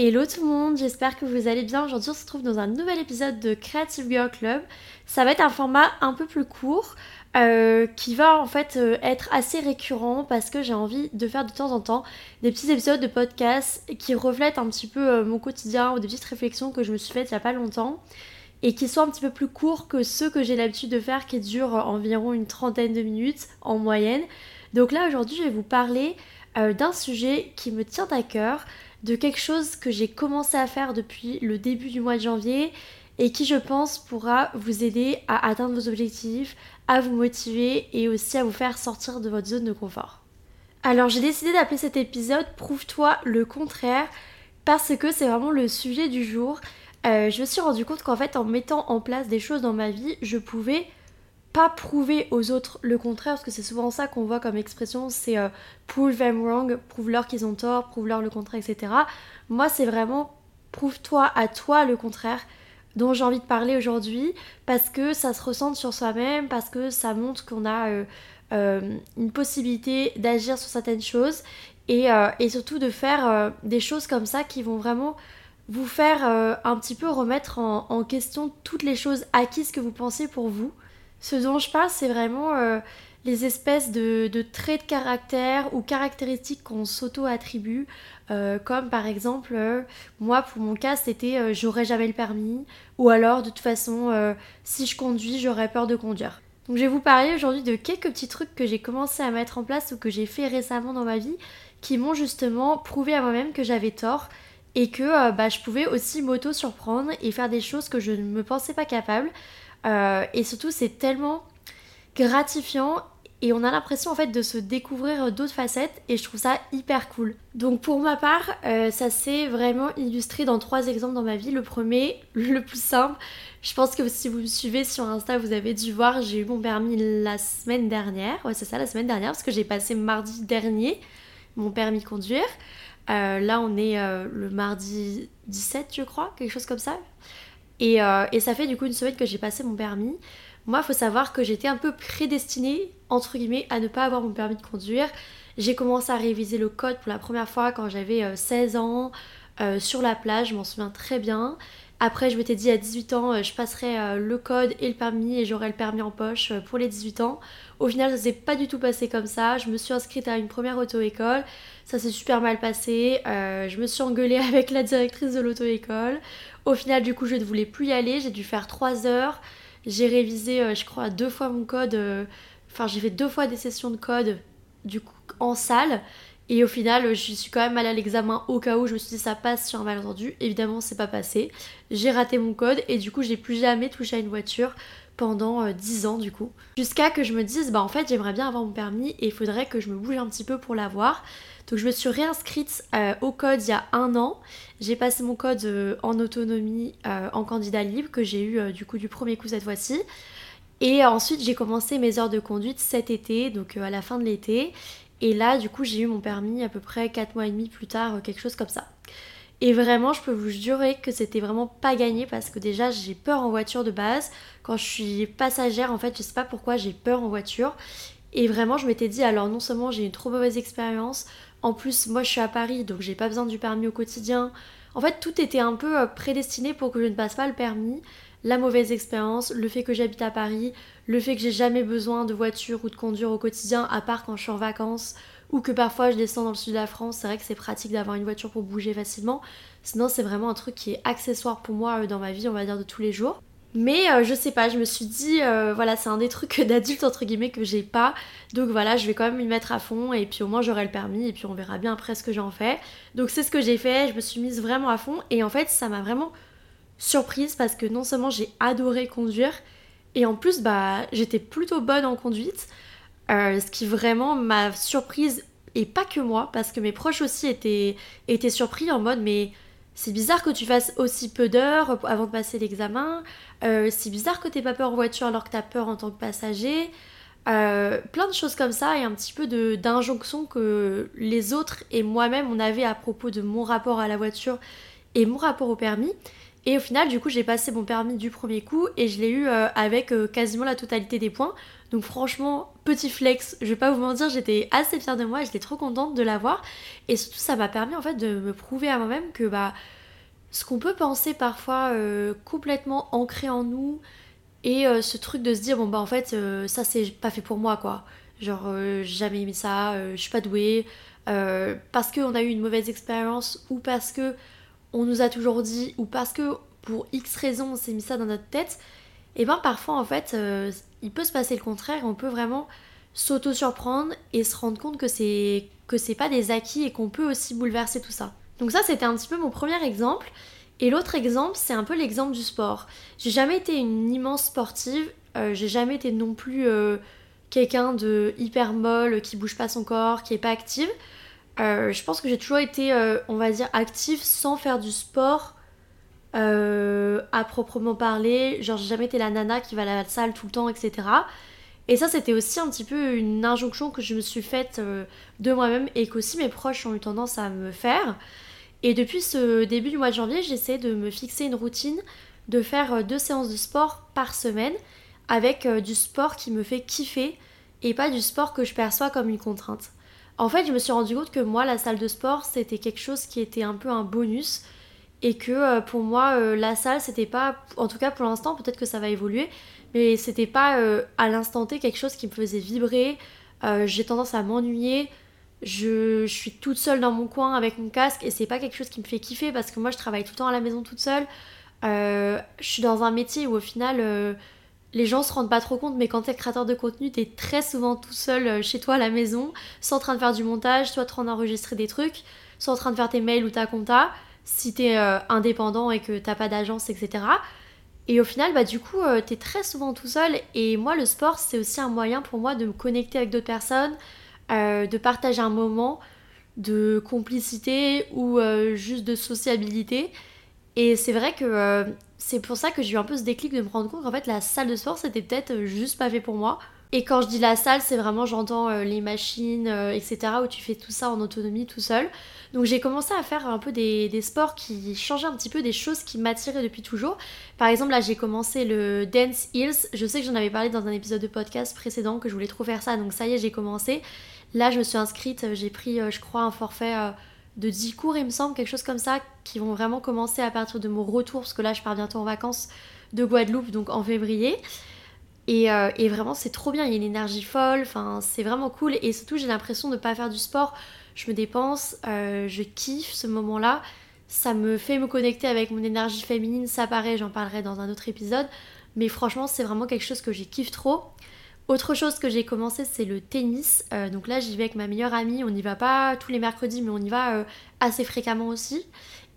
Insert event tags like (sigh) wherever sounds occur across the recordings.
Hello tout le monde, j'espère que vous allez bien. Aujourd'hui on se retrouve dans un nouvel épisode de Creative Girl Club. Ça va être un format un peu plus court euh, qui va en fait euh, être assez récurrent parce que j'ai envie de faire de temps en temps des petits épisodes de podcast qui reflètent un petit peu euh, mon quotidien ou des petites réflexions que je me suis faites il n'y a pas longtemps et qui sont un petit peu plus courts que ceux que j'ai l'habitude de faire qui durent environ une trentaine de minutes en moyenne. Donc là aujourd'hui je vais vous parler d'un sujet qui me tient à cœur de quelque chose que j'ai commencé à faire depuis le début du mois de janvier et qui je pense pourra vous aider à atteindre vos objectifs, à vous motiver et aussi à vous faire sortir de votre zone de confort. Alors j'ai décidé d'appeler cet épisode Prouve-toi le contraire parce que c'est vraiment le sujet du jour. Euh, je me suis rendu compte qu'en fait en mettant en place des choses dans ma vie, je pouvais pas prouver aux autres le contraire, parce que c'est souvent ça qu'on voit comme expression, c'est euh, prove them wrong, prouve-leur qu'ils ont tort, prouve-leur le contraire, etc. Moi, c'est vraiment prouve-toi à toi le contraire dont j'ai envie de parler aujourd'hui, parce que ça se ressent sur soi-même, parce que ça montre qu'on a euh, euh, une possibilité d'agir sur certaines choses, et, surtout de faire des choses comme ça qui vont vraiment vous faire un petit peu remettre en question toutes les choses acquises que vous pensez pour vous. Ce dont je parle, c'est vraiment euh, les espèces de, traits de caractère ou caractéristiques qu'on s'auto-attribue. Euh, comme par exemple, euh, moi pour mon cas, c'était j'aurais jamais le permis. Ou alors, de toute façon, si je conduis, j'aurais peur de conduire. Donc je vais vous parler aujourd'hui de quelques petits trucs que j'ai commencé à mettre en place ou que j'ai fait récemment dans ma vie qui m'ont justement prouvé à moi-même que j'avais tort et que bah, je pouvais aussi m'auto-surprendre et faire des choses que je ne me pensais pas capable. Euh, et surtout, c'est tellement gratifiant et on a l'impression en fait de se découvrir d'autres facettes et je trouve ça hyper cool. Donc pour ma part, euh, ça s'est vraiment illustré dans trois exemples dans ma vie. Le premier, (laughs) le plus simple, je pense que si vous me suivez sur Insta, vous avez dû voir, j'ai eu mon permis la semaine dernière. Ouais, c'est ça, la semaine dernière, parce que j'ai passé mardi dernier mon permis conduire. Euh, là, on est le mardi 17, je crois, quelque chose comme ça. Euh, et, ça fait du coup une semaine que j'ai passé mon permis. Moi, il faut savoir que j'étais un peu prédestinée, entre guillemets, à ne pas avoir mon permis de conduire. J'ai commencé à réviser le code pour la première fois quand j'avais 16 euh, ans, euh, sur la plage, je m'en souviens très bien. Après, je m'étais dit à 18 ans, je passerai le code et le permis et j'aurai le permis en poche pour les 18 ans. Au final, ça s'est pas du tout passé comme ça. Je me suis inscrite à une première auto-école. Ça s'est super mal passé. je me suis engueulée (laughs) avec la directrice de l'auto-école. Au final, du coup, je ne voulais plus y aller. J'ai dû faire 3 heures. J'ai révisé, euh, je crois, deux fois mon code. Euh, enfin, j'ai fait deux fois des sessions de code, du coup, en salle. Et au final, je suis quand même allée à l'examen au cas où je me suis dit ça passe sur un malentendu. Évidemment, c'est pas passé. J'ai raté mon code et du coup, j'ai plus jamais touché à une voiture pendant 10 euh, ans du coup. Jusqu'à que je me dise, bah en fait, j'aimerais bien avoir mon permis et il faudrait que je me bouge un petit peu pour l'avoir. Donc je me suis réinscrite euh, au code il y a un an. J'ai passé mon code euh, en autonomie en candidat libre que j'ai eu du coup du premier coup cette fois-ci. Et ensuite j'ai commencé mes heures de conduite cet été, donc à la fin de l'été. Et là du coup j'ai eu mon permis à peu près 4 mois et demi plus tard, quelque chose comme ça. Et vraiment, je peux vous jurer que c'était vraiment pas gagné parce que déjà j'ai peur en voiture de base. Quand je suis passagère, en fait, je sais pas pourquoi j'ai peur en voiture. Et vraiment, je m'étais dit, alors non seulement j'ai une trop mauvaise expérience, en plus, moi je suis à Paris, donc j'ai pas besoin du permis au quotidien. En fait, tout était un peu euh, prédestiné pour que je ne passe pas le permis. La mauvaise expérience, le fait que j'habite à Paris, le fait que j'ai jamais besoin de voiture ou de conduire au quotidien, à part quand je suis en vacances, ou que parfois je descends dans le sud de la France, c'est vrai que c'est pratique d'avoir une voiture pour bouger facilement. Sinon, c'est vraiment un truc qui est accessoire pour moi euh, dans ma vie, on va dire, de tous les jours. Mais euh, je sais pas, je me suis dit, euh, voilà, c'est un des trucs (laughs) d'adulte entre guillemets que j'ai pas. Donc voilà, je vais quand même y mettre à fond et puis au moins j'aurai le permis et puis on verra bien après ce que j'en fais. Donc c'est ce que j'ai fait, je me suis mise vraiment à fond et en fait ça m'a vraiment surprise parce que non seulement j'ai adoré conduire et en plus bah j'étais plutôt bonne en conduite. Euh, ce qui vraiment m'a surprise et pas que moi parce que mes proches aussi étaient, étaient surpris en mode mais c'est bizarre que tu fasses aussi peu d'heures avant de passer l'examen. Euh, c'est bizarre que t'aies pas peur en voiture alors que t'as peur en tant que passager. Euh, plein de choses comme ça et un petit peu d'injonction que les autres et moi-même on avait à propos de mon rapport à la voiture et mon rapport au permis. Et au final, du coup, j'ai passé mon permis du premier coup et je l'ai eu euh, avec euh, quasiment la totalité des points. Donc franchement, petit flex, je vais pas vous mentir, j'étais assez fière de moi, j'étais trop contente de l'avoir. Et surtout, ça m'a permis en fait de me prouver à moi-même que bah, ce qu'on peut penser parfois euh, complètement ancré en nous et ce truc de se dire, bon bah en fait, ça c'est pas fait pour moi quoi. Genre, j'ai jamais aimé ça, je suis pas douée, parce qu'on a eu une mauvaise expérience ou parce que on nous a toujours dit, ou parce que pour X raisons on s'est mis ça dans notre tête, et ben parfois en fait euh, il peut se passer le contraire, on peut vraiment s'auto-surprendre et se rendre compte que c'est que c'est pas des acquis et qu'on peut aussi bouleverser tout ça. Donc ça c'était un petit peu mon premier exemple. Et l'autre exemple, c'est un peu l'exemple du sport. J'ai jamais été une immense sportive, euh, j'ai jamais été non plus euh, quelqu'un de hyper molle, qui bouge pas son corps, qui est pas active. Euh, je pense que j'ai toujours été, euh, on va dire, active sans faire du sport euh, à proprement parler. Genre, j'ai jamais été la nana qui va à la salle tout le temps, etc. Et ça, c'était aussi un petit peu une injonction que je me suis faite de moi-même et qu'aussi mes proches ont eu tendance à me faire. Et depuis ce début du mois de janvier, j'essaie de me fixer une routine de faire deux séances de sport par semaine avec du sport qui me fait kiffer et pas du sport que je perçois comme une contrainte. En fait, je me suis rendu compte que moi, la salle de sport, c'était quelque chose qui était un peu un bonus. Et que euh, pour moi, euh, la salle, c'était pas, en tout cas pour l'instant, peut-être que ça va évoluer, mais c'était pas euh, à l'instant T quelque chose qui me faisait vibrer. J'ai tendance à m'ennuyer. Je, je, suis toute seule dans mon coin avec mon casque et c'est pas quelque chose qui me fait kiffer parce que moi, je travaille tout le temps à la maison toute seule. je suis dans un métier où au final les gens se rendent pas trop compte, mais quand t'es créateur de contenu, t'es très souvent tout seul euh, chez toi à la maison, soit en train de faire du montage, soit en train d'enregistrer des trucs, soit en train de faire tes mails ou ta compta, si t'es euh, indépendant et que t'as pas d'agence, etc. Et au final, bah du coup, euh, t'es très souvent tout seul. Et moi, le sport, c'est aussi un moyen pour moi de me connecter avec d'autres personnes, de partager un moment de complicité ou juste de sociabilité. Et c'est vrai que c'est pour ça que j'ai eu un peu ce déclic de me rendre compte qu'en fait la salle de sport c'était peut-être euh, juste pas fait pour moi. Et quand je dis la salle, c'est vraiment j'entends euh, les machines, euh, etc. où tu fais tout ça en autonomie tout seul. Donc j'ai commencé à faire un peu des, sports qui changeaient un petit peu des choses qui m'attiraient depuis toujours. Par exemple là j'ai commencé le Dance Hills. Je sais que j'en avais parlé dans un épisode de podcast précédent que je voulais trop faire ça. Donc ça y est j'ai commencé. Là je me suis inscrite, j'ai pris je crois un forfait de 10 cours, il me semble, quelque chose comme ça, qui vont vraiment commencer à partir de mon retour, parce que là, je pars bientôt en vacances de Guadeloupe, donc en février. Et, euh, vraiment, c'est trop bien, il y a une énergie folle, enfin, c'est vraiment cool. Et surtout, j'ai l'impression de ne pas faire du sport, je me dépense, euh, je kiffe ce moment-là. Ça me fait me connecter avec mon énergie féminine, ça paraît, j'en parlerai dans un autre épisode. Mais franchement, c'est vraiment quelque chose que j'ai kiffe trop. Autre chose que j'ai commencé, c'est le tennis. Euh, donc là, j'y vais avec ma meilleure amie. On n'y va pas tous les mercredis, mais on y va euh, assez fréquemment aussi.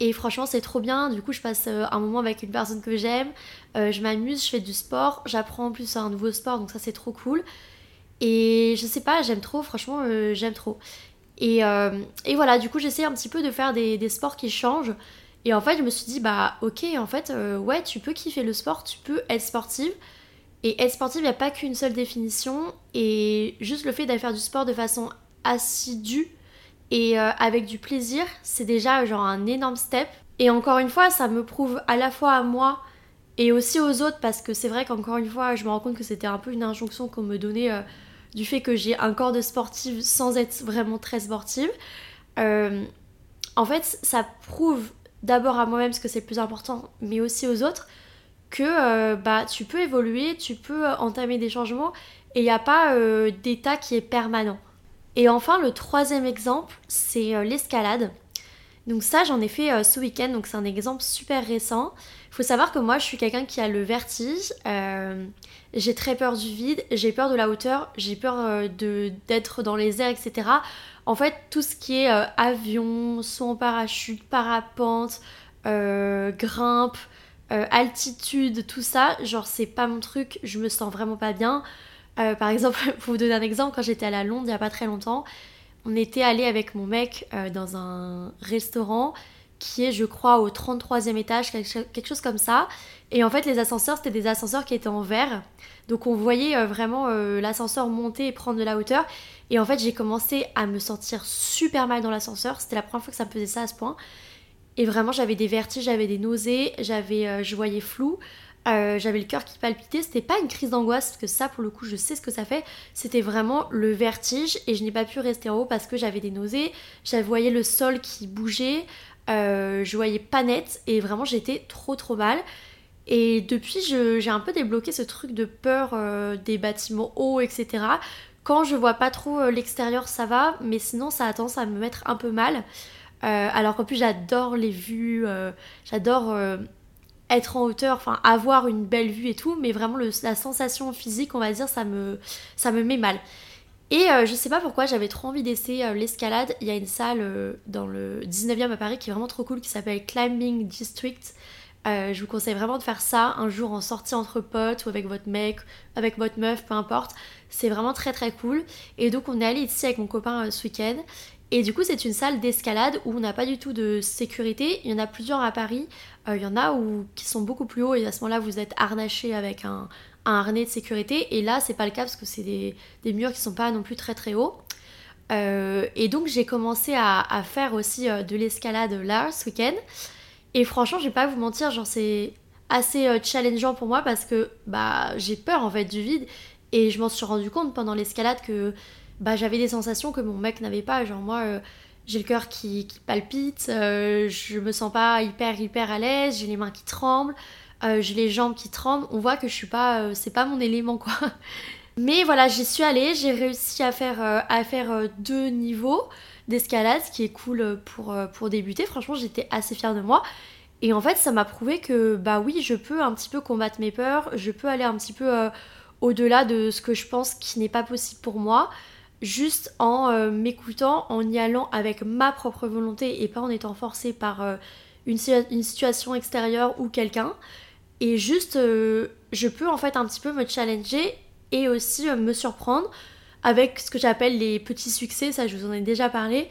Et franchement, c'est trop bien. Du coup, je passe euh, un moment avec une personne que j'aime. je m'amuse, je fais du sport. J'apprends en plus un nouveau sport, donc ça, c'est trop cool. Et je sais pas, j'aime trop. Franchement, j'aime trop. Et, voilà, du coup, j'essaie un petit peu de faire des, des, sports qui changent. Et en fait, je me suis dit, bah ok, en fait, ouais, tu peux kiffer le sport, tu peux être sportive. Et être sportive, il n'y a pas qu'une seule définition. Et juste le fait d'aller faire du sport de façon assidue et euh, avec du plaisir, c'est déjà genre un énorme step. Et encore une fois, ça me prouve à la fois à moi et aussi aux autres parce que c'est vrai qu'encore une fois, je me rends compte que c'était un peu une injonction qu'on me donnait euh, du fait que j'ai un corps de sportive sans être vraiment très sportive. Euh, en fait, ça prouve d'abord à moi-même ce que c'est le plus important, mais aussi aux autres que euh, bah, tu peux évoluer, tu peux euh, entamer des changements et il n'y a pas euh, d'état qui est permanent. Et enfin, le troisième exemple, c'est l'escalade. Donc ça, j'en ai fait ce week-end, donc c'est un exemple super récent. Il faut savoir que moi, je suis quelqu'un qui a le vertige. j'ai très peur du vide, j'ai peur de la hauteur, j'ai peur d'être dans les airs, etc. En fait, tout ce qui est avion, saut en parachute, parapente, grimpe, euh, altitude, tout ça, genre c'est pas mon truc, je me sens vraiment pas bien. Euh, par exemple, (laughs) pour vous donner un exemple, quand j'étais à Londres il y a pas très longtemps, on était allé avec mon mec euh, dans un restaurant qui est, je crois, au 33e étage, quelque chose comme ça. Et en fait, les ascenseurs, c'était des ascenseurs qui étaient en verre. Donc on voyait vraiment l'ascenseur monter et prendre de la hauteur. Et en fait, j'ai commencé à me sentir super mal dans l'ascenseur. C'était la première fois que ça me faisait ça à ce point. Et vraiment, j'avais des vertiges, j'avais des nausées, j'avais, je voyais flou. j'avais le cœur qui palpitait, c'était pas une crise d'angoisse parce que ça pour le coup je sais ce que ça fait, c'était vraiment le vertige et je n'ai pas pu rester en haut parce que j'avais des nausées, j'avais voyé le sol qui bougeait, je voyais pas net et vraiment j'étais trop trop mal. Et depuis, j'ai un peu débloqué ce truc de peur euh, des bâtiments hauts, etc. Quand je vois pas trop euh, l'extérieur, ça va, mais sinon, ça a tendance à me mettre un peu mal. Euh, alors qu'en plus, j'adore les vues, j'adore être en hauteur, enfin avoir une belle vue et tout, mais vraiment la sensation physique, on va dire, ça me, ça me met mal. Et je sais pas pourquoi, j'avais trop envie d'essayer l'escalade. Il y a une salle dans le 19e à Paris qui est vraiment trop cool, qui s'appelle Climbing District. Euh, je vous conseille vraiment de faire ça un jour en sortie entre potes ou avec votre mec, avec votre meuf, peu importe. C'est vraiment très très cool. Et donc on est allé ici avec mon copain euh, ce week-end. Et du coup c'est une salle d'escalade où on n'a pas du tout de sécurité. Il y en a plusieurs à Paris. Euh, il y en a où, qui sont beaucoup plus hauts et à ce moment-là vous êtes harnaché avec un, harnais de sécurité. Et là c'est pas le cas parce que c'est des, murs qui sont pas non plus très très hauts. et donc j'ai commencé à, à, faire aussi de l'escalade là ce week-end. Et franchement, je vais pas vous mentir, genre c'est assez euh, challengeant pour moi parce que bah j'ai peur en fait du vide et je m'en suis rendu compte pendant l'escalade que bah j'avais des sensations que mon mec n'avait pas. Genre moi euh, j'ai le cœur qui, palpite, euh, je me sens pas hyper hyper à l'aise, j'ai les mains qui tremblent, j'ai les jambes qui tremblent. On voit que je suis pas, c'est pas mon élément quoi. (laughs) Mais voilà, j'y suis allée, j'ai réussi à faire, à faire deux niveaux d'escalade, ce qui est cool pour, euh, pour débuter. Franchement, j'étais assez fière de moi. Et en fait, ça m'a prouvé que, bah oui, je peux un petit peu combattre mes peurs, je peux aller un petit peu euh, au-delà de ce que je pense qui n'est pas possible pour moi, juste en euh, m'écoutant, en y allant avec ma propre volonté et pas en étant forcée par une, une, situation extérieure ou quelqu'un. Et juste, je peux en fait un petit peu me challenger et aussi me surprendre avec ce que j'appelle les petits succès, ça je vous en ai déjà parlé,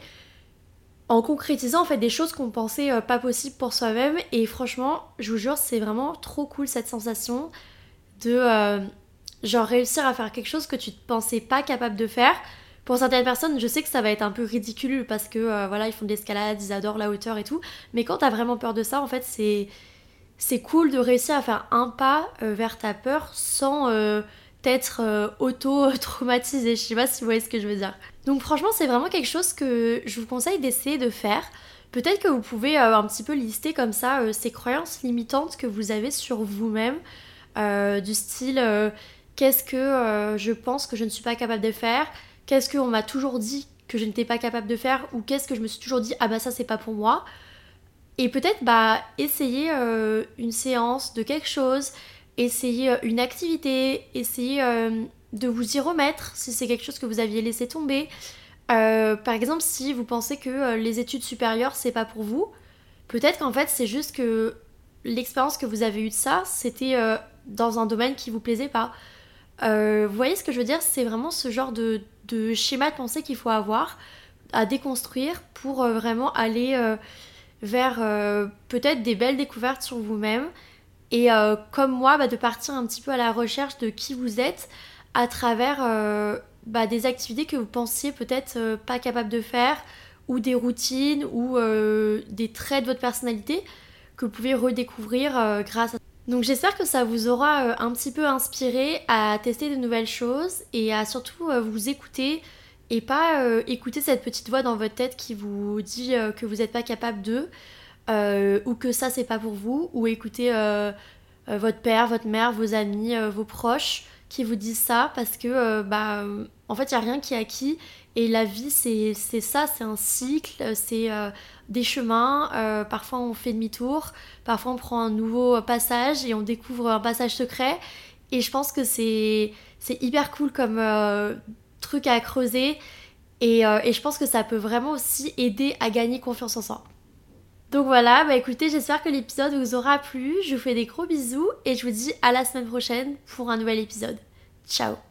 en concrétisant en fait des choses qu'on pensait euh, pas possibles pour soi-même. Et franchement, je vous jure, c'est vraiment trop cool cette sensation de euh, genre réussir à faire quelque chose que tu ne pensais pas capable de faire. Pour certaines personnes, je sais que ça va être un peu ridicule parce que euh, voilà, ils font de l'escalade, ils adorent la hauteur et tout. Mais quand t'as vraiment peur de ça, en fait, c'est c'est cool de réussir à faire un pas vers ta peur sans être euh, auto-traumatisé. Je sais pas si vous voyez ce que je veux dire. Donc franchement, c'est vraiment quelque chose que je vous conseille d'essayer de faire. Peut-être que vous pouvez euh, un petit peu lister comme ça euh, ces croyances limitantes que vous avez sur vous-même, du style qu'est-ce que je pense que je ne suis pas capable de faire, qu'est-ce qu'on m'a toujours dit que je n'étais pas capable de faire, ou qu'est-ce que je me suis toujours dit ah bah ça c'est pas pour moi. Et peut-être bah essayer une séance de quelque chose, essayez euh, une activité, essayez euh, de vous y remettre si c'est quelque chose que vous aviez laissé tomber. Euh, par exemple, si vous pensez que les études supérieures c'est pas pour vous, peut-être qu'en fait c'est juste que l'expérience que vous avez eue de ça, c'était dans un domaine qui vous plaisait pas. Vous voyez ce que je veux dire? C'est vraiment ce genre de, schéma de pensée qu'il faut avoir à déconstruire pour vraiment aller vers peut-être des belles découvertes sur vous-même. Et euh, comme moi, bah, de partir un petit peu à la recherche de qui vous êtes à travers euh, bah, des activités que vous pensiez peut-être euh, pas capable de faire, ou des routines, ou des traits de votre personnalité que vous pouvez redécouvrir grâce à donc j'espère que ça vous aura un petit peu inspiré à tester de nouvelles choses et à surtout vous écouter et pas écouter cette petite voix dans votre tête qui vous dit que vous n'êtes pas capable de. Euh, ou que ça c'est pas pour vous, ou euh, euh, votre père, votre mère, vos amis, vos proches qui vous disent ça parce que bah en fait il y a rien qui est acquis et la vie c'est ça, c'est un cycle, c'est des chemins, parfois on fait demi-tour, parfois on prend un nouveau passage et on découvre un passage secret et je pense que c'est hyper cool comme truc à creuser et, et je pense que ça peut vraiment aussi aider à gagner confiance en soi. Donc voilà, bah écoutez, j'espère que l'épisode vous aura plu. Je vous fais des gros bisous et je vous dis à la semaine prochaine pour un nouvel épisode. Ciao